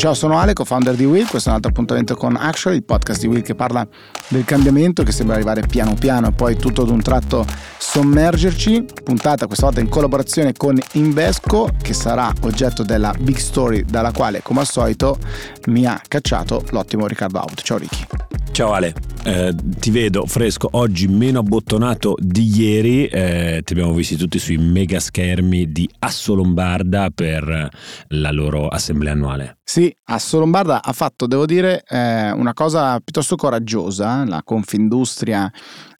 Ciao, sono Ale, co-founder di Will. Questo è un altro appuntamento con Actual, il podcast di Will che parla del cambiamento che sembra arrivare piano piano e poi tutto ad un tratto sommergerci. Puntata questa volta in collaborazione con Invesco, che sarà oggetto della big story dalla quale, come al solito, mi ha cacciato l'ottimo Riccardo Out. Ciao Ricky. Ciao Ale, eh, ti vedo fresco oggi meno abbottonato di ieri, eh, ti abbiamo visti tutti sui mega schermi di Asso Lombarda per la loro assemblea annuale. Sì, Asso Lombarda ha fatto, devo dire, eh, una cosa piuttosto coraggiosa, la Confindustria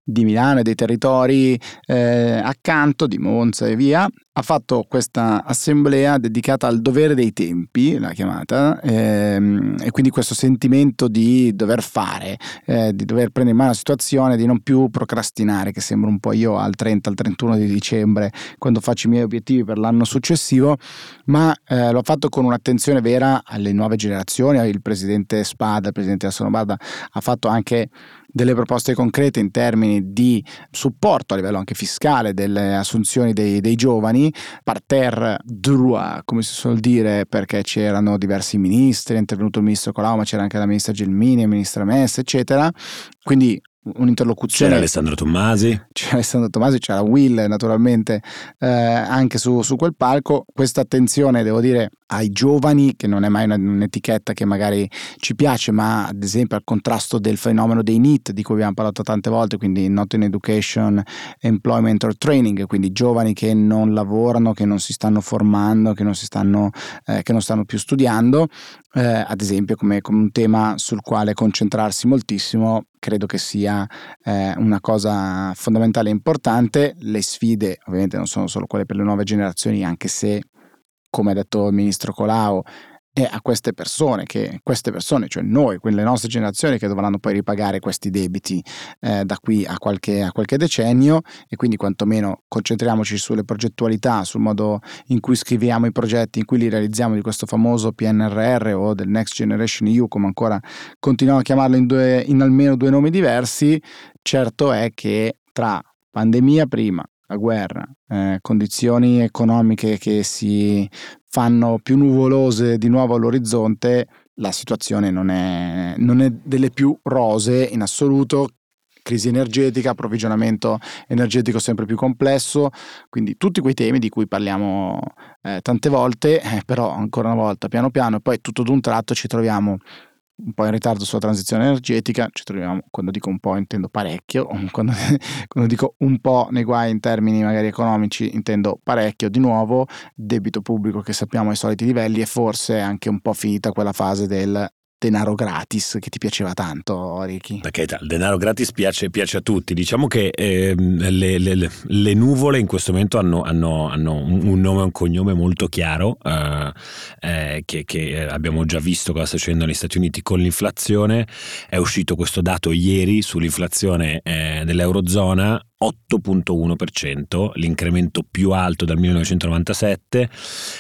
di Milano e dei territori eh, accanto, di Monza e via, ha fatto questa assemblea dedicata al dovere dei tempi, l'ha chiamata, ehm, e quindi questo sentimento di dover fare, eh, di dover prendere in mano la situazione, di non più procrastinare, che sembra un po' io al 30, al 31 di dicembre, quando faccio i miei obiettivi per l'anno successivo, ma eh, l'ho fatto con un'attenzione vera alle nuove generazioni, il presidente Spada, il presidente della Sonobarda, ha fatto anche delle proposte concrete in termini di supporto a livello anche fiscale delle assunzioni dei, dei giovani, parterre droit, come si suol dire, perché c'erano diversi ministri, è intervenuto il ministro Colau, ma c'era anche la ministra Gelmini, il ministro Messa, eccetera. Quindi un'interlocuzione. C'era Alessandro Tommasi. C'era Alessandro Tommasi, c'era Will naturalmente eh, anche su, su, quel palco. Questa attenzione, devo dire, ai giovani, che non è mai un'etichetta che magari ci piace, ma ad esempio al contrasto del fenomeno dei NEET, di cui abbiamo parlato tante volte, quindi Not in Education, Employment or Training, quindi giovani che non lavorano, che non si stanno formando, che non, si stanno, eh, che non stanno più studiando, eh, ad esempio come, come un tema sul quale concentrarsi moltissimo credo che sia eh, una cosa fondamentale e importante. Le sfide ovviamente non sono solo quelle per le nuove generazioni, anche se, come ha detto il ministro Colau, è a queste persone, che, queste persone, cioè noi, quelle nostre generazioni che dovranno poi ripagare questi debiti eh, da qui a qualche, a qualche, decennio e quindi quantomeno concentriamoci sulle progettualità, sul modo in cui scriviamo i progetti, in cui li realizziamo di questo famoso PNRR o del Next Generation EU, come ancora continuiamo a chiamarlo in, due, in almeno due nomi diversi, certo è che tra pandemia prima, la guerra, eh, condizioni economiche che si fanno più nuvolose di nuovo all'orizzonte, la situazione non è, non è delle più rose in assoluto, crisi energetica, approvvigionamento energetico sempre più complesso, quindi tutti quei temi di cui parliamo eh, tante volte, eh, però ancora una volta piano piano e poi tutto d'un tratto ci troviamo un po' in ritardo sulla transizione energetica, ci troviamo, quando dico un po' intendo parecchio, quando, quando, dico un po' nei guai in termini magari economici intendo parecchio, di nuovo debito pubblico che sappiamo ai soliti livelli e forse anche un po' finita quella fase del denaro gratis che ti piaceva tanto, Ricky? Perché il denaro gratis piace, piace, a tutti. Diciamo che eh, le, le, le, nuvole in questo momento hanno, hanno, hanno, un nome e un cognome molto chiaro, eh, eh, che, che, abbiamo già visto cosa sta succedendo negli Stati Uniti con l'inflazione. È uscito questo dato ieri sull'inflazione eh, dell'Eurozona 8.1%, l'incremento più alto dal 1997,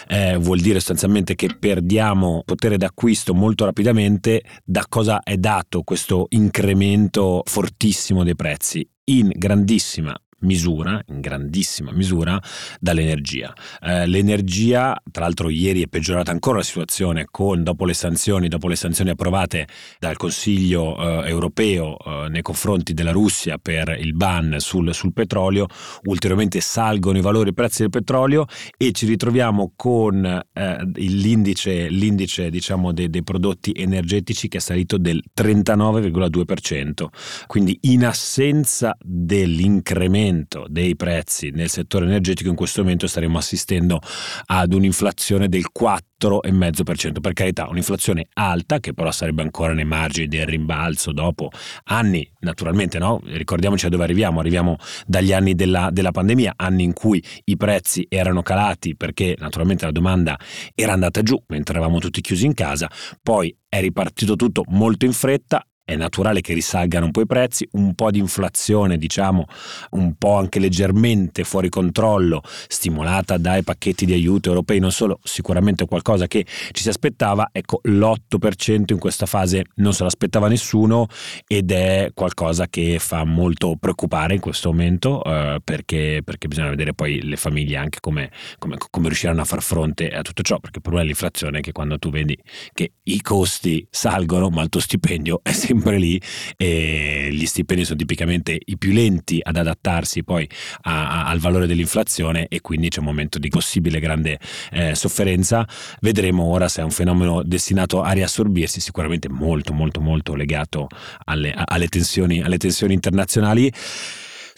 eh, vuol dire sostanzialmente che perdiamo potere d'acquisto molto rapidamente. Da cosa è dato questo incremento fortissimo dei prezzi? In grandissima misura, in grandissima misura, dall'energia. Eh, l'energia, tra l'altro ieri è peggiorata ancora la situazione con, dopo le sanzioni, dopo le sanzioni approvate dal Consiglio eh, europeo eh, nei confronti della Russia per il ban sul, sul, petrolio, ulteriormente salgono i valori e i prezzi del petrolio e ci ritroviamo con eh, l'indice, l'indice diciamo, dei, dei prodotti energetici che è salito del 39,2%. Quindi in assenza dell'incremento aumento dei prezzi nel settore energetico in questo momento staremo assistendo ad un'inflazione del 4,5%. Per carità, un'inflazione alta che però sarebbe ancora nei margini del rimbalzo dopo anni, naturalmente, no? ricordiamoci da dove arriviamo, arriviamo dagli anni della, della pandemia, anni in cui i prezzi erano calati perché naturalmente la domanda era andata giù mentre eravamo tutti chiusi in casa, poi è ripartito tutto molto in fretta, è naturale che risalgano un po' i prezzi, un po' di inflazione, diciamo, un po' anche leggermente fuori controllo, stimolata dai pacchetti di aiuto europei, non solo, sicuramente qualcosa che ci si aspettava, ecco l'8% in questa fase non se l'aspettava nessuno ed è qualcosa che fa molto preoccupare in questo momento eh, perché, perché, bisogna vedere poi le famiglie anche come, come, come riusciranno a far fronte a tutto ciò, perché il problema dell'inflazione è che quando tu vedi che i costi salgono ma il tuo stipendio è sempre lì e gli stipendi sono tipicamente i più lenti ad adattarsi poi a, a, al valore dell'inflazione e quindi c'è un momento di possibile grande eh, sofferenza. Vedremo ora se è un fenomeno destinato a riassorbirsi, sicuramente molto molto molto legato alle, alle, tensioni, alle tensioni internazionali.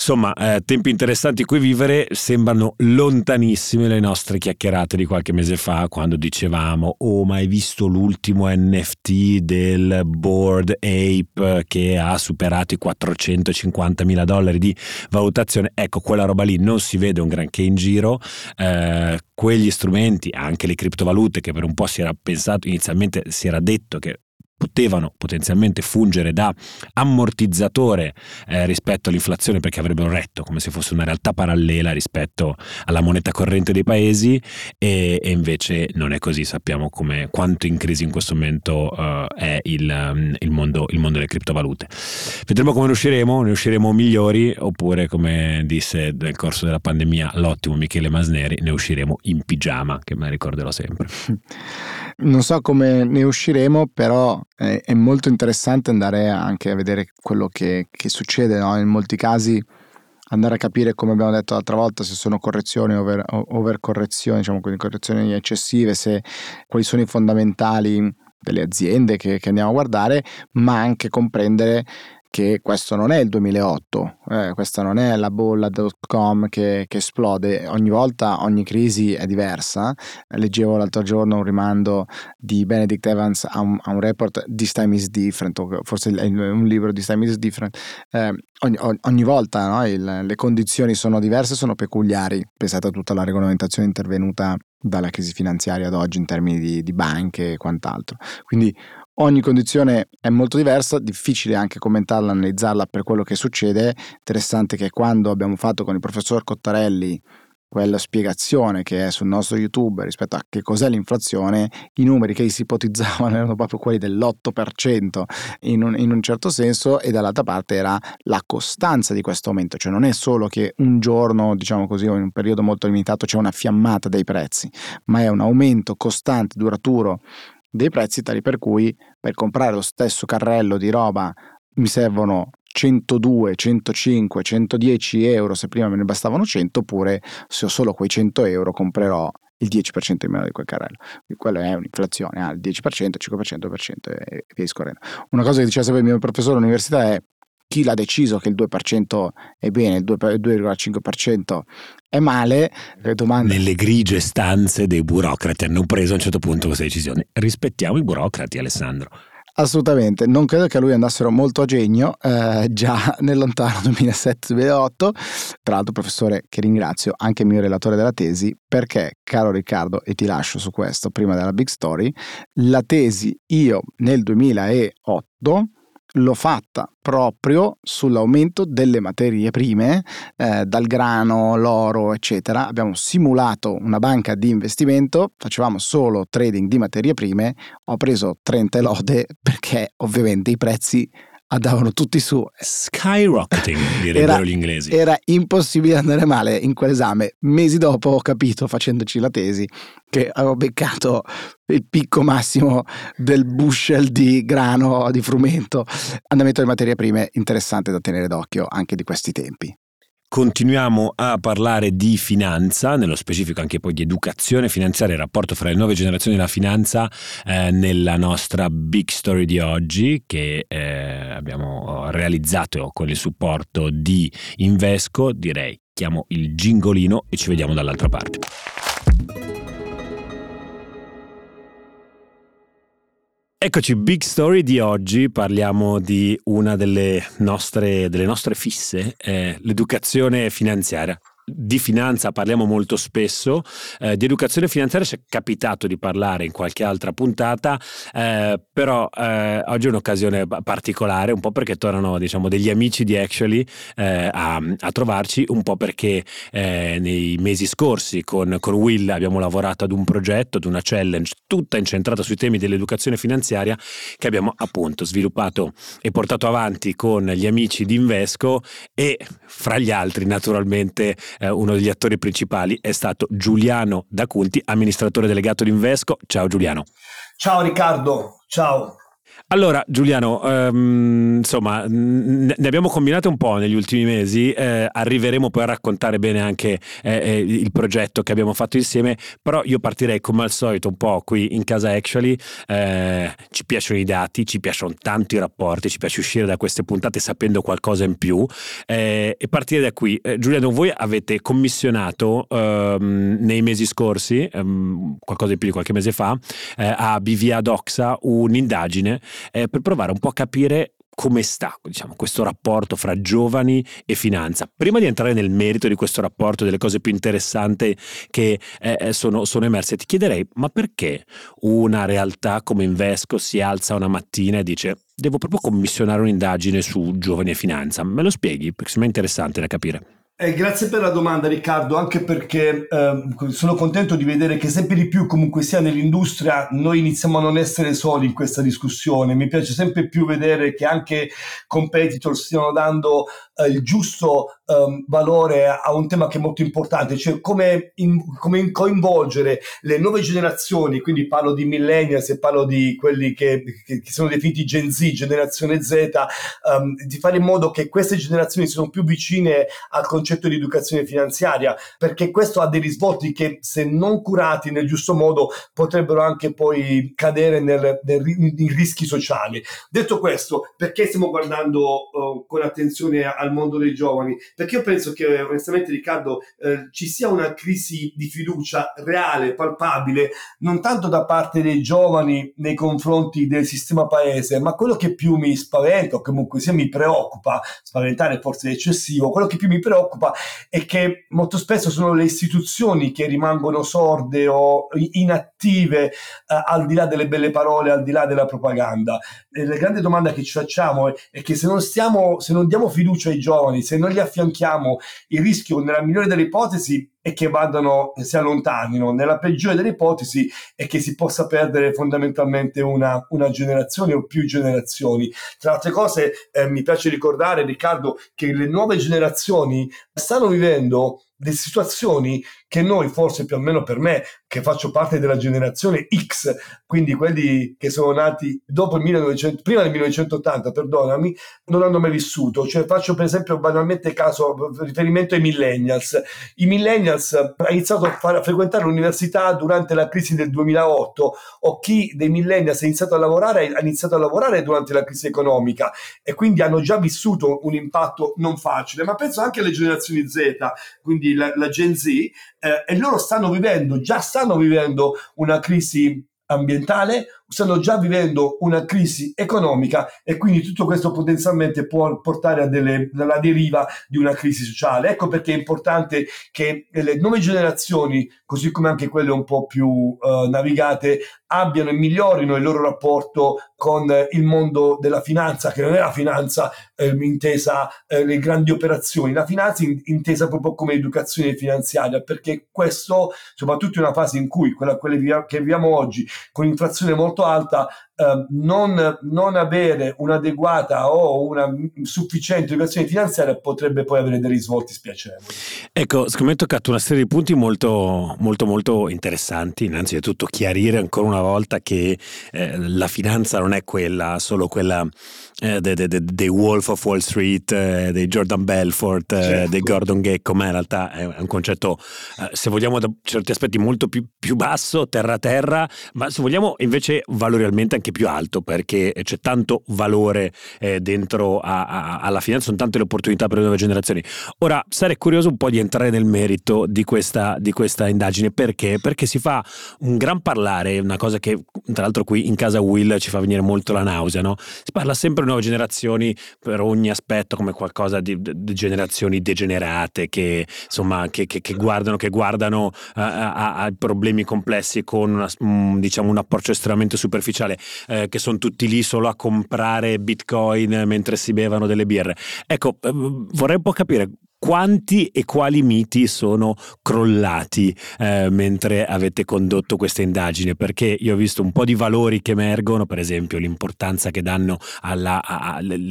Insomma, eh, tempi interessanti in cui vivere sembrano lontanissime le nostre chiacchierate di qualche mese fa quando dicevamo oh ma hai visto l'ultimo NFT del Board Ape che ha superato i 450 mila dollari di valutazione? Ecco, quella roba lì non si vede un granché in giro. Eh, quegli strumenti, anche le criptovalute che per un po' si era pensato, inizialmente si era detto che potevano potenzialmente fungere da ammortizzatore eh, rispetto all'inflazione perché avrebbero retto come se fosse una realtà parallela rispetto alla moneta corrente dei paesi e, e invece non è così, sappiamo come, quanto in crisi in questo momento uh, è il, um, il, mondo, il, mondo, delle criptovalute. Vedremo come ne usciremo, ne usciremo migliori oppure come disse nel corso della pandemia l'ottimo Michele Masneri, ne usciremo in pigiama che me ne ricorderò sempre. Non so come ne usciremo, però è, è molto interessante andare anche a vedere quello che, che succede. No? In molti casi andare a capire, come abbiamo detto l'altra volta, se sono correzioni o over, overcorrezioni, diciamo quindi correzioni eccessive, se, quali sono i fondamentali delle aziende che, che andiamo a guardare, ma anche comprendere che questo non è il 2008, eh, questa non è la bolla dot-com che, che, esplode, ogni volta ogni crisi è diversa. Leggevo l'altro giorno un rimando di Benedict Evans a un, a un report This Time is Different, o forse è un libro This Time is Different. Eh, ogni, ogni, volta no, il, le condizioni sono diverse, sono peculiari. Pensate a tutta la regolamentazione intervenuta dalla crisi finanziaria ad oggi in termini di, di banche e quant'altro. Quindi Ogni condizione è molto diversa, difficile anche commentarla, analizzarla per quello che succede. Interessante che quando abbiamo fatto con il professor Cottarelli quella spiegazione che è sul nostro YouTube rispetto a che cos'è l'inflazione, i numeri che si ipotizzavano erano proprio quelli dell'8% in un, in un, certo senso e dall'altra parte era la costanza di questo aumento, cioè non è solo che un giorno, diciamo così, o in un periodo molto limitato c'è una fiammata dei prezzi, ma è un aumento costante, duraturo dei prezzi tali per cui per comprare lo stesso carrello di roba mi servono 102, 105, 110 euro se prima me ne bastavano 100 oppure se ho solo quei 100 euro comprerò il 10% in meno di quel carrello. Quindi quello è un'inflazione, ah, il 10%, 5%, 2% e via discorrendo. Una cosa che diceva sempre il mio professore all'università è chi l'ha deciso che il 2% è bene, il 2,5% è male. Domande... Nelle grigie stanze dei burocrati hanno preso a un certo punto questa decisione. Rispettiamo i burocrati, Alessandro. Assolutamente, non credo che a lui andassero molto a genio eh, già nel lontano 2007-2008. Tra l'altro, professore, che ringrazio, anche mio relatore della tesi, perché, caro Riccardo, e ti lascio su questo prima della big story, la tesi io nel 2008 l'ho fatta proprio sull'aumento delle materie prime, eh, dal grano, l'oro, eccetera. Abbiamo simulato una banca di investimento, facevamo solo trading di materie prime, ho preso 30 lode perché ovviamente i prezzi andavano tutti su. Skyrocketing, direbbero gli inglesi. Era impossibile andare male in quell'esame. Mesi dopo ho capito, facendoci la tesi, che avevo beccato il picco massimo del bushel di grano, di frumento. Andamento delle materie prime interessante da tenere d'occhio anche di questi tempi. Continuiamo a parlare di finanza, nello specifico anche poi di educazione finanziaria, il rapporto fra le nuove generazioni e la finanza eh, nella nostra big story di oggi che eh, abbiamo realizzato con il supporto di Invesco. Direi chiamo il gingolino e ci vediamo dall'altra parte. Eccoci, big story di oggi, parliamo di una delle nostre, delle nostre fisse, eh, l'educazione finanziaria. Di finanza parliamo molto spesso, eh, di educazione finanziaria ci è capitato di parlare in qualche altra puntata, eh, però eh, oggi è un'occasione particolare, un po' perché tornano diciamo, degli amici di Actually eh, a, a, trovarci, un po' perché eh, nei mesi scorsi con, con, Will abbiamo lavorato ad un progetto, ad una challenge tutta incentrata sui temi dell'educazione finanziaria che abbiamo appunto sviluppato e portato avanti con gli amici di Invesco e fra gli altri naturalmente eh, uno degli attori principali è stato Giuliano D'Acunti, amministratore delegato di Invesco. Ciao Giuliano. Ciao Riccardo, ciao. Allora, Giuliano, um, insomma, ne abbiamo combinate un po' negli ultimi mesi, eh, arriveremo poi a raccontare bene anche eh, eh, il progetto che abbiamo fatto insieme, però io partirei come al solito un po' qui in casa Actually, eh, ci piacciono i dati, ci piacciono tanto i rapporti, ci piace uscire da queste puntate sapendo qualcosa in più eh, e partire da qui. Eh, Giuliano, voi avete commissionato um, nei mesi scorsi, um, qualcosa di più di qualche mese fa, a BVA Doxa un'indagine eh, per provare un po' a capire come sta diciamo, questo rapporto fra giovani e finanza. Prima di entrare nel merito di questo rapporto, delle cose più interessanti che eh, sono, sono, emerse, ti chiederei, ma perché una realtà come Invesco si alza una mattina e dice devo proprio commissionare un'indagine su giovani e finanza? Me lo spieghi? Perché è interessante da capire. Eh, grazie per la domanda Riccardo, anche perché eh, sono contento di vedere che sempre di più comunque sia nell'industria noi iniziamo a non essere soli in questa discussione. Mi piace sempre più vedere che anche competitor stiano dando eh, il giusto um, valore a un tema che è molto importante, cioè come, in, come coinvolgere le nuove generazioni, quindi parlo di millennials e parlo di quelli che, che, che sono definiti Gen Z, generazione Z, um, di fare in modo che queste generazioni siano più vicine al concetto di educazione finanziaria, perché questo ha dei risvolti che se non curati nel giusto modo potrebbero anche poi cadere nel, nel, in rischi sociali. Detto questo, perché stiamo guardando uh, con attenzione al mondo dei giovani? Perché io penso che onestamente Riccardo eh, ci sia una crisi di fiducia reale, palpabile, non tanto da parte dei giovani nei confronti del sistema paese, ma quello che più mi spaventa o comunque sia mi preoccupa, spaventare forse è eccessivo, quello che più mi preoccupa è che molto spesso sono le istituzioni che rimangono sorde o inattive eh, al di là delle belle parole, al di là della propaganda. E la grande domanda che ci facciamo è, è che se non, stiamo, se non diamo fiducia ai giovani, se non li affianchiamo il rischio nella migliore delle ipotesi è che vadano, si allontanino, nella peggiore delle ipotesi è che si possa perdere fondamentalmente una, una generazione o più generazioni. Tra altre cose eh, mi piace ricordare Riccardo che le nuove generazioni stanno vivendo delle situazioni che noi, forse più o meno per me, che faccio parte della generazione X, quindi quelli che sono nati dopo il 1900, prima del 1980, perdonami, non hanno mai vissuto. Cioè faccio per esempio banalmente caso, riferimento ai millennials. I millennials hanno iniziato a, fare, a frequentare l'università durante la crisi del 2008 o chi dei millennials ha iniziato a lavorare ha iniziato a lavorare durante la crisi economica e quindi hanno già vissuto un impatto non facile, ma penso anche alle generazioni Z, quindi la, la Gen Z, eh, e loro stanno vivendo, già stanno vivendo una crisi ambientale, stanno già vivendo una crisi economica e quindi tutto questo potenzialmente può portare alla deriva di una crisi sociale. Ecco perché è importante che le nuove generazioni, così come anche quelle un po' più uh, navigate, abbiano e migliorino il loro rapporto con il mondo della finanza, che non è la finanza eh, intesa eh, le grandi operazioni, la finanza in, intesa proprio come educazione finanziaria, perché questo, soprattutto in una fase in cui quella, quella che viviamo oggi, con inflazione molto molto alta, eh, non, non, avere un'adeguata o una sufficiente educazione finanziaria potrebbe poi avere dei risvolti spiacevoli. Ecco, secondo me hai toccato una serie di punti molto, molto, molto interessanti. Innanzitutto chiarire ancora una volta che eh, la finanza non è quella, solo quella eh, dei Wolf of Wall Street, eh, dei Jordan Belfort, eh, certo. dei Gordon Gecko, ma in realtà è un concetto, eh, se vogliamo da certi aspetti molto più, più basso, terra-terra, ma se vogliamo invece valorialmente anche più alto perché c'è tanto valore eh, dentro a, a, alla finanza, sono tante le opportunità per le nuove generazioni. Ora sarei curioso un po' di entrare nel merito di questa, di questa indagine perché? Perché si fa un gran parlare, una cosa che tra l'altro qui in casa Will ci fa venire molto la nausea, no? si parla sempre di nuove generazioni per ogni aspetto come qualcosa di, di generazioni degenerate che insomma che, che, che guardano, che guardano a, a, problemi complessi con una, un, diciamo, un approccio estremamente superficiale, eh, che sono tutti lì solo a comprare bitcoin mentre si bevano delle birre. Ecco, eh, vorrei un po' capire quanti e quali miti sono crollati eh, mentre avete condotto questa indagine? Perché io ho visto un po' di valori che emergono, per esempio l'importanza che danno alla,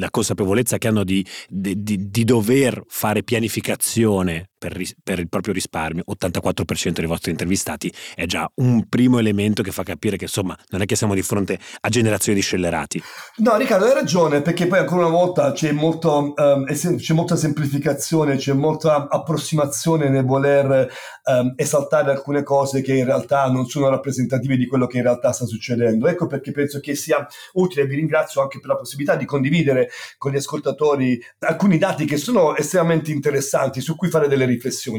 consapevolezza che hanno di, di, di, dover fare pianificazione per, per, il proprio risparmio, 84% dei vostri intervistati, è già un primo elemento che fa capire che insomma non è che siamo di fronte a generazioni di scellerati. No, Riccardo, hai ragione, perché poi ancora una volta c'è, molto, um, c'è molta semplificazione, c'è molta approssimazione nel voler um, esaltare alcune cose che in realtà non sono rappresentative di quello che in realtà sta succedendo. Ecco perché penso che sia utile, vi ringrazio anche per la possibilità di condividere con gli ascoltatori alcuni dati che sono estremamente interessanti, su cui fare delle riflessioni.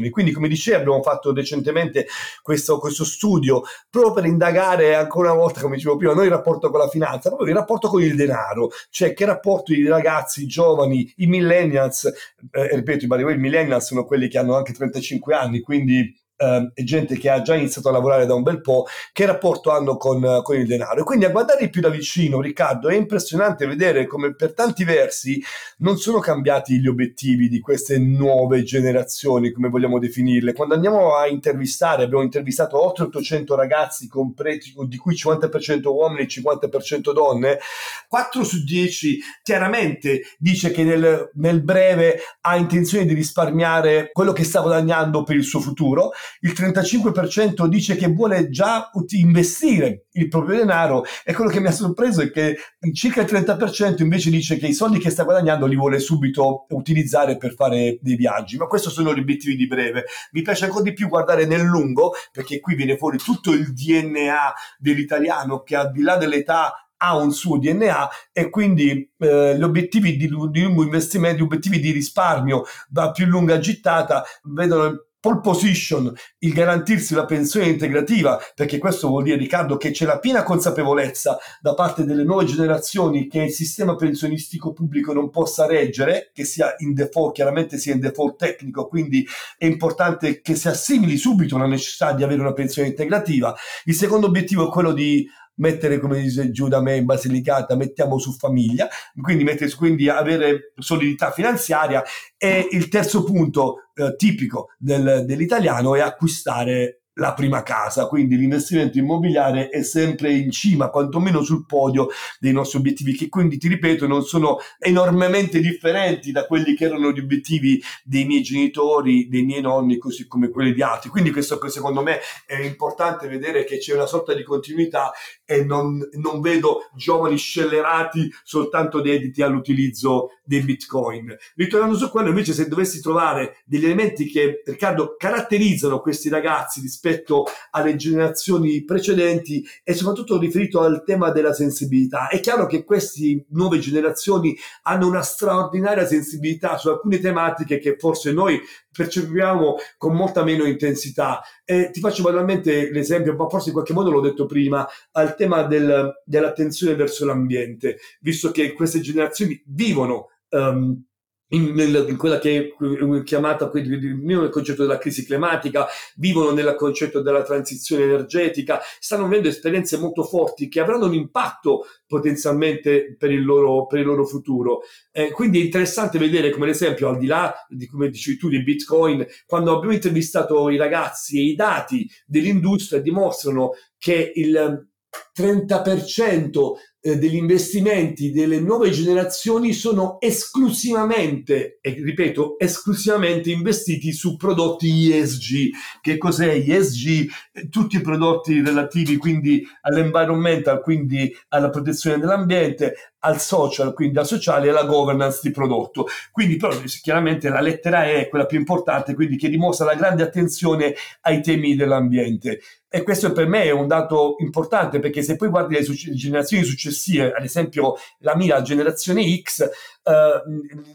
Quindi, come dicevo, abbiamo fatto recentemente questo, questo studio proprio per indagare ancora una volta, come dicevo prima, non il rapporto con la finanza, proprio il rapporto con il denaro, cioè che rapporto i ragazzi, i giovani, i millennials, eh, ripeto, i millennials sono quelli che hanno anche 35 anni, quindi eh, gente che ha già iniziato a lavorare da un bel po', che rapporto hanno con, con, il denaro. E quindi a guardare più da vicino, Riccardo, è impressionante vedere come per tanti versi non sono cambiati gli obiettivi di queste nuove generazioni, come vogliamo definirle. Quando andiamo a intervistare, abbiamo intervistato oltre 800 ragazzi, compresi, di cui 50% uomini e 50% donne, 4 su 10 chiaramente dice che nel, nel breve ha intenzione di risparmiare quello che sta guadagnando per il suo futuro il 35% dice che vuole già investire il proprio denaro e quello che mi ha sorpreso è che circa il 30% invece dice che i soldi che sta guadagnando li vuole subito utilizzare per fare dei viaggi, ma questi sono gli obiettivi di breve. Mi piace ancora di più guardare nel lungo perché qui viene fuori tutto il DNA dell'italiano che al di là dell'età ha un suo DNA e quindi eh, gli obiettivi di, di lungo investimento, gli obiettivi di risparmio da più lunga gittata vedono pole position, il garantirsi la pensione integrativa, perché questo vuol dire, Riccardo, che c'è la piena consapevolezza da parte delle nuove generazioni che il sistema pensionistico pubblico non possa reggere, che sia in default, chiaramente sia in default tecnico, quindi è importante che si assimili subito la necessità di avere una pensione integrativa. Il secondo obiettivo è quello di mettere, come dice giù da me in Basilicata, mettiamo su famiglia, quindi, mettere, quindi avere solidità finanziaria e il terzo punto eh, tipico del, dell'italiano è acquistare la prima casa, quindi l'investimento immobiliare è sempre in cima, quantomeno sul podio dei nostri obiettivi, che quindi ti ripeto non sono enormemente differenti da quelli che erano gli obiettivi dei miei genitori, dei miei nonni, così come quelli di altri. Quindi questo secondo me è importante vedere che c'è una sorta di continuità e non, non vedo giovani scellerati soltanto dediti all'utilizzo dei bitcoin. Ritornando su quello invece se dovessi trovare degli elementi che Riccardo caratterizzano questi ragazzi rispetto alle generazioni precedenti e soprattutto riferito al tema della sensibilità. È chiaro che queste nuove generazioni hanno una straordinaria sensibilità su alcune tematiche che forse noi percepiamo con molta meno intensità. E ti faccio banalmente l'esempio, ma forse in qualche modo l'ho detto prima, al tema del, dell'attenzione verso l'ambiente, visto che queste generazioni vivono um, in, nel, in, quella che è chiamata nel concetto della crisi climatica, vivono nel concetto della transizione energetica, stanno vivendo esperienze molto forti che avranno un impatto potenzialmente per il loro, per il loro futuro. Eh, quindi è interessante vedere come ad esempio, al di là di come dicevi tu, di Bitcoin, quando abbiamo intervistato i ragazzi e i dati dell'industria dimostrano che il 30% eh, degli investimenti delle nuove generazioni sono esclusivamente, e ripeto, esclusivamente investiti su prodotti ESG. Che cos'è ESG? Tutti i prodotti relativi quindi all'environmental, quindi alla protezione dell'ambiente, al social, quindi al sociale e alla governance di prodotto. Quindi però chiaramente la lettera E è quella più importante, quindi che dimostra la grande attenzione ai temi dell'ambiente. E questo per me è un dato importante perché se poi guardi le generazioni successive, ad esempio la mia generazione X, eh,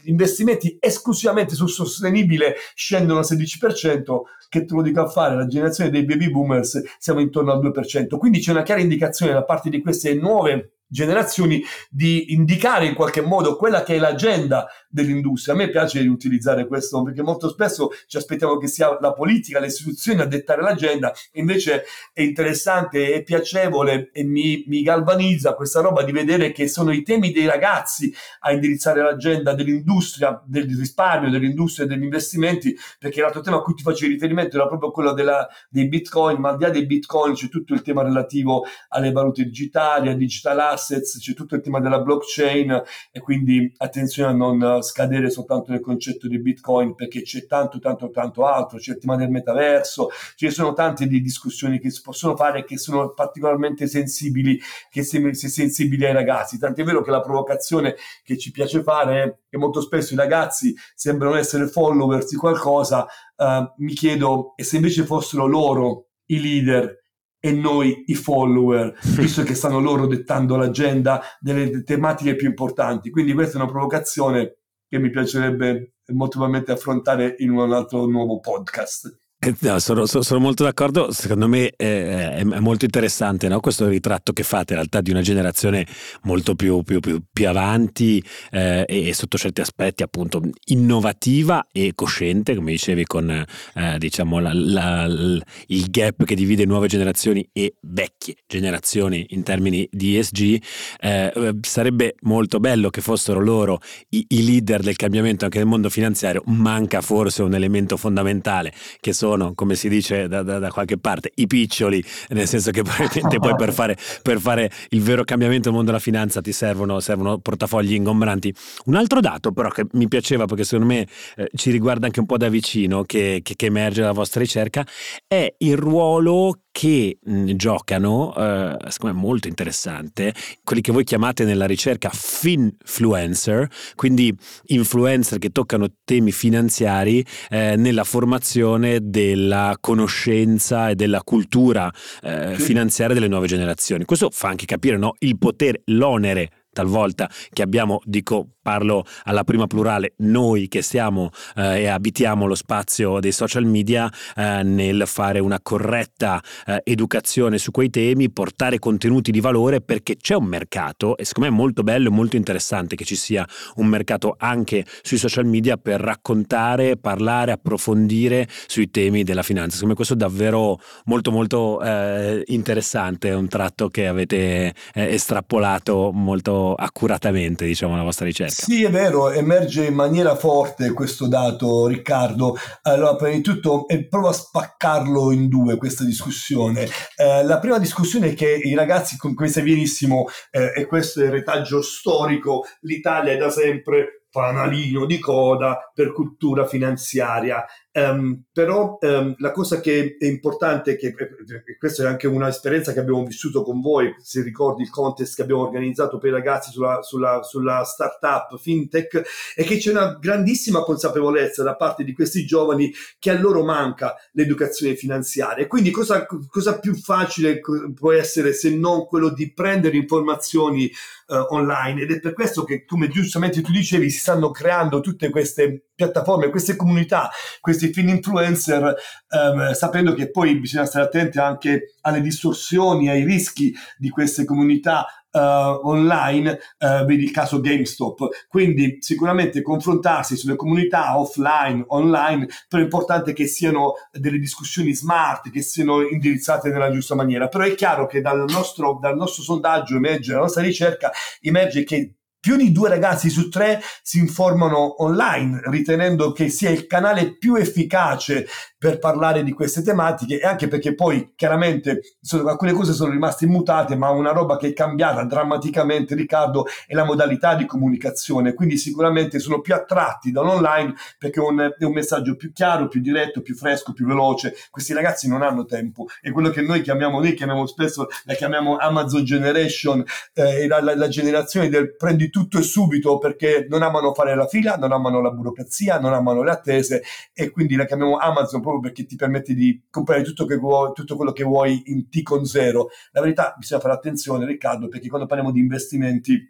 investimenti esclusivamente sul sostenibile scendono al 16%, che te lo dico a fare, la generazione dei baby boomers siamo intorno al 2%. Quindi c'è una chiara indicazione da parte di queste nuove generazioni di indicare in qualche modo quella che è l'agenda dell'industria. A me piace utilizzare questo perché molto spesso ci aspettiamo che sia la politica, le istituzioni a dettare l'agenda, invece è interessante e piacevole e mi, mi galvanizza questa roba di vedere che sono i temi dei ragazzi a indirizzare l'agenda dell'industria, del risparmio, dell'industria e degli investimenti, perché l'altro tema a cui ti facevi riferimento era proprio quello della, dei bitcoin, ma al di là dei bitcoin c'è tutto il tema relativo alle valute digitali, a digital assets, c'è tutto il tema della blockchain e quindi attenzione a non scadere soltanto nel concetto di Bitcoin perché c'è tanto, tanto, tanto altro, c'è il tema del metaverso, ci sono tante di discussioni che si possono fare che sono particolarmente sensibili, che sem- sensibili ai ragazzi. Tant'è vero che la provocazione che ci piace fare è che molto spesso i ragazzi sembrano essere followers di qualcosa, uh, mi chiedo, e se invece fossero loro i leader e noi i follower, visto che stanno loro dettando l'agenda delle tematiche più importanti. Quindi questa è una provocazione che mi piacerebbe molto probabilmente affrontare in un altro nuovo podcast. Eh, no, sono, sono, molto d'accordo, secondo me eh, è, è, molto interessante no? questo ritratto che fate in realtà di una generazione molto più, più, più, più avanti eh, e, e, sotto certi aspetti appunto innovativa e cosciente, come dicevi con eh, diciamo la, la, la, il gap che divide nuove generazioni e vecchie generazioni in termini di ESG, eh, eh, sarebbe molto bello che fossero loro i, i leader del cambiamento anche nel mondo finanziario, manca forse un elemento fondamentale che sono sono, come si dice da, da, da, qualche parte, i piccioli, nel senso che probabilmente poi per fare, per fare, il vero cambiamento nel mondo della finanza ti servono, servono portafogli ingombranti. Un altro dato però che mi piaceva perché secondo me eh, ci riguarda anche un po' da vicino, che, che, che emerge dalla vostra ricerca, è il ruolo che mh, giocano, eh, secondo me molto interessante, quelli che voi chiamate nella ricerca finfluencer, quindi influencer che toccano temi finanziari eh, nella formazione della conoscenza e della cultura eh, finanziaria delle nuove generazioni. Questo fa anche capire no, il potere, l'onere talvolta che abbiamo, dico, parlo alla prima plurale, noi che siamo eh, e abitiamo lo spazio dei social media eh, nel fare una corretta eh, educazione su quei temi, portare contenuti di valore perché c'è un mercato e secondo me è molto bello e molto interessante che ci sia un mercato anche sui social media per raccontare, parlare, approfondire sui temi della finanza. Secondo me questo è davvero molto molto eh, interessante, è un tratto che avete eh, estrapolato molto accuratamente, diciamo, la vostra ricerca. Sì, è vero, emerge in maniera forte questo dato, Riccardo. Allora, prima di tutto, eh, provo a spaccarlo in due questa discussione. Eh, la prima discussione è che i ragazzi, come sai benissimo, eh, e questo è il retaggio storico, l'Italia è da sempre fanalino di coda per cultura finanziaria. Um, però um, la cosa che è importante, che e questa è anche un'esperienza che abbiamo vissuto con voi, se ricordi il contest che abbiamo organizzato per i ragazzi sulla, sulla, sulla startup fintech, è che c'è una grandissima consapevolezza da parte di questi giovani che a loro manca l'educazione finanziaria. Quindi cosa, cosa più facile può essere se non quello di prendere informazioni uh, online? Ed è per questo che, come giustamente tu dicevi, si stanno creando tutte queste piattaforme, queste comunità, questi film influencer, ehm, sapendo che poi bisogna stare attenti anche alle distorsioni, ai rischi di queste comunità Uh, online, uh, vedi il caso GameStop. Quindi sicuramente confrontarsi sulle comunità offline, online, però è importante che siano delle discussioni smart, che siano indirizzate nella giusta maniera. Però è chiaro che dal nostro, dal nostro sondaggio emerge, dalla nostra ricerca, emerge che più di due ragazzi su tre si informano online, ritenendo che sia il canale più efficace per parlare di queste tematiche e anche perché poi chiaramente sono, alcune cose sono rimaste immutate, ma una roba che è cambiata drammaticamente, Riccardo, è la modalità di comunicazione. Quindi sicuramente sono più attratti dall'online perché è un, è un messaggio più chiaro, più diretto, più fresco, più veloce. Questi ragazzi non hanno tempo e quello che noi chiamiamo, noi chiamiamo spesso, la chiamiamo Amazon Generation, eh, la, la, la generazione del prendi tutto e subito perché non amano fare la fila, non amano la burocrazia, non amano le attese e quindi la chiamiamo Amazon proprio perché ti permette di comprare tutto, vuoi, tutto quello che vuoi in T con zero. La verità bisogna fare attenzione Riccardo perché quando parliamo di investimenti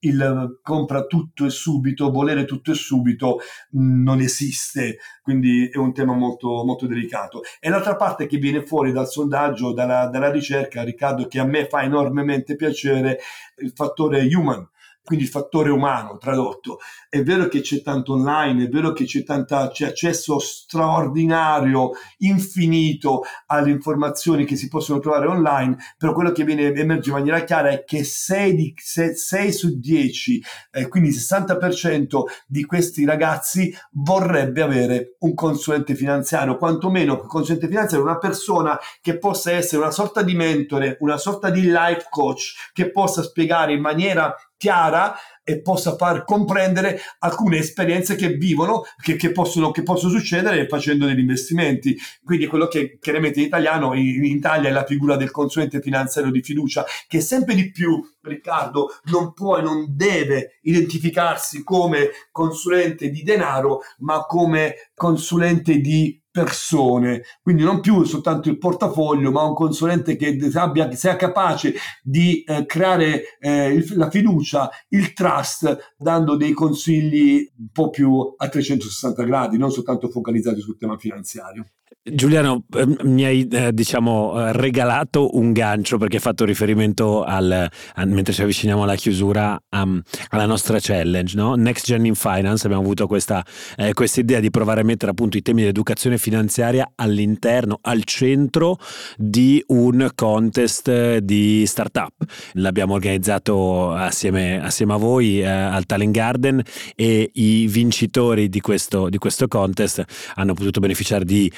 il compra tutto e subito, volere tutto e subito non esiste, quindi è un tema molto, molto delicato. E l'altra parte che viene fuori dal sondaggio, dalla, dalla ricerca, Riccardo, che a me fa enormemente piacere, il fattore human, quindi il fattore umano tradotto. È vero che c'è tanto online, è vero che c'è, tanta, c'è accesso straordinario, infinito alle informazioni che si possono trovare online, però quello che viene, emerge in maniera chiara è che 6, di, 6, 6 su 10, eh, quindi il 60% di questi ragazzi vorrebbe avere un consulente finanziario, quantomeno un consulente finanziario, una persona che possa essere una sorta di mentore, una sorta di life coach, che possa spiegare in maniera chiara e possa far comprendere alcune esperienze che vivono, che, che, possono, che possono succedere facendo degli investimenti. Quindi quello che chiaramente in italiano, in, in Italia è la figura del consulente finanziario di fiducia, che sempre di più, Riccardo, non può e non deve identificarsi come consulente di denaro, ma come consulente di persone, quindi non più soltanto il portafoglio, ma un consulente che abbia, sia capace di eh, creare eh, il, la fiducia, il trust, dando dei consigli un po' più a 360 gradi, non soltanto focalizzati sul tema finanziario. Giuliano, ehm, mi hai eh, diciamo eh, regalato un gancio perché hai fatto riferimento al, a, mentre ci avviciniamo alla chiusura um, alla nostra challenge, no? Next Gen in Finance. Abbiamo avuto questa eh, idea di provare a mettere appunto i temi dell'educazione finanziaria all'interno, al centro di un contest di startup. L'abbiamo organizzato assieme, assieme a voi eh, al Talent Garden e i vincitori di questo, di questo contest hanno potuto beneficiare di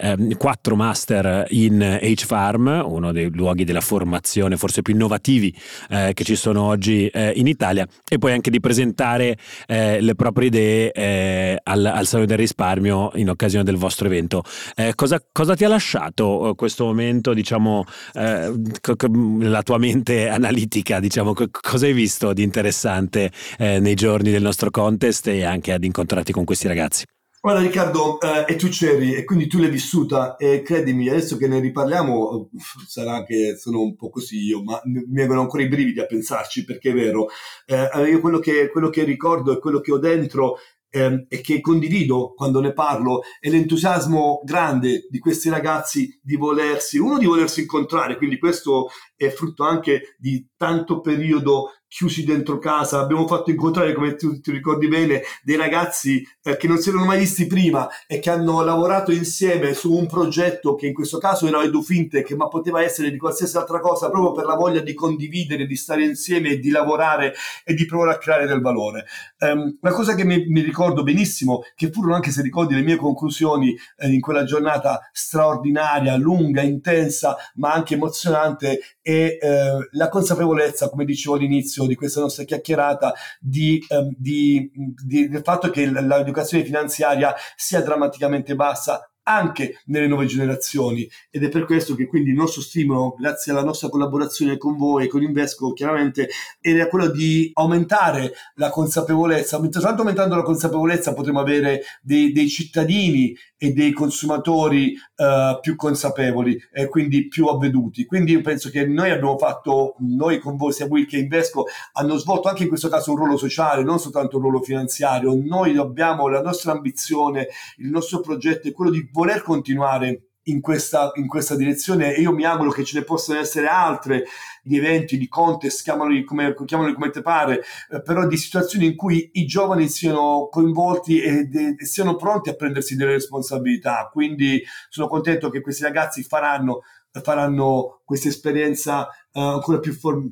eh, ehm, quattro master in H-Farm, uno dei luoghi della formazione forse più innovativi eh, che ci sono oggi eh, in Italia, e poi anche di presentare eh, le proprie idee eh, al, al Salone del Risparmio in occasione del vostro evento. Eh, cosa, cosa, ti ha lasciato questo momento, diciamo, la tua mente analitica, diciamo, cosa hai visto di interessante nei giorni del nostro contest e anche ad incontrarti con questi ragazzi? Guarda Riccardo, eh, e tu c'eri e quindi tu l'hai vissuta e credimi, adesso che ne riparliamo, sarà che sono un po' così io, ma mi vengono ancora i brividi a pensarci perché è vero. Eh, io quello che, quello che ricordo e quello che ho dentro eh, e che condivido quando ne parlo è l'entusiasmo grande di questi ragazzi di volersi, uno di volersi incontrare, quindi questo è frutto anche di tanto periodo chiusi dentro casa, abbiamo fatto incontrare, come tu ti ricordi bene, dei ragazzi eh, che non si erano mai visti prima e che hanno lavorato insieme su un progetto che in questo caso era EduFintech, ma poteva essere di qualsiasi altra cosa, proprio per la voglia di condividere, di stare insieme di lavorare e di provare a creare del valore. Um, la cosa che mi, mi, ricordo benissimo, che furono anche se ricordi le mie conclusioni eh, in quella giornata straordinaria, lunga, intensa, ma anche emozionante, è eh, la consapevolezza, come dicevo all'inizio, di questa nostra chiacchierata di, um, di, di, del fatto che l'educazione finanziaria sia drammaticamente bassa anche nelle nuove generazioni ed è per questo che quindi il nostro stimolo, grazie alla nostra collaborazione con voi e con Invesco, chiaramente era quello di aumentare la consapevolezza. Soltanto aumentando la consapevolezza potremo avere dei, dei cittadini e dei consumatori uh, più consapevoli e quindi più avveduti. Quindi io penso che noi abbiamo fatto, noi con voi, sia Will che Invesco, hanno svolto anche in questo caso un ruolo sociale, non soltanto un ruolo finanziario. Noi abbiamo la nostra ambizione, il nostro progetto è quello di voler continuare in questa, in questa, direzione e io mi auguro che ce ne possano essere altre di eventi, di contest, chiamali come, chiamali come te pare, eh, però di situazioni in cui i giovani siano coinvolti e, de, e, siano pronti a prendersi delle responsabilità. Quindi sono contento che questi ragazzi faranno, faranno questa esperienza ancora più form-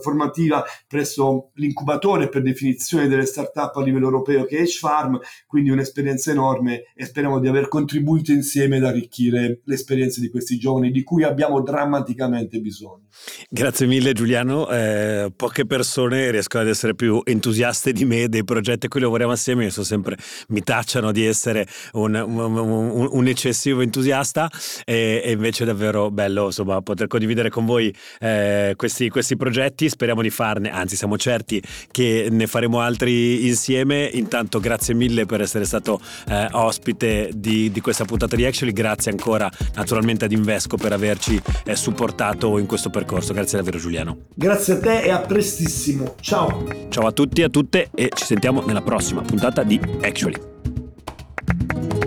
formativa presso l'incubatore per definizione delle start-up a livello europeo che è H-Farm, quindi un'esperienza enorme e speriamo di aver contribuito insieme ad arricchire l'esperienza di questi giovani di cui abbiamo drammaticamente bisogno. Grazie mille Giuliano, eh, poche persone riescono ad essere più entusiaste di me dei progetti a cui lavoriamo assieme, io sempre mi tacciano di essere un, un, un, un eccessivo entusiasta e, e, invece è davvero bello insomma, poter condividere con voi eh, questi, questi progetti, speriamo di farne, anzi siamo certi che ne faremo altri insieme, intanto grazie mille per essere stato eh, ospite di, di, questa puntata di Actually, grazie ancora naturalmente ad Invesco per averci eh, supportato in questo percorso. Grazie davvero Giuliano. Grazie a te e a prestissimo. Ciao. Ciao a tutti e a tutte e ci sentiamo nella prossima puntata di Actually.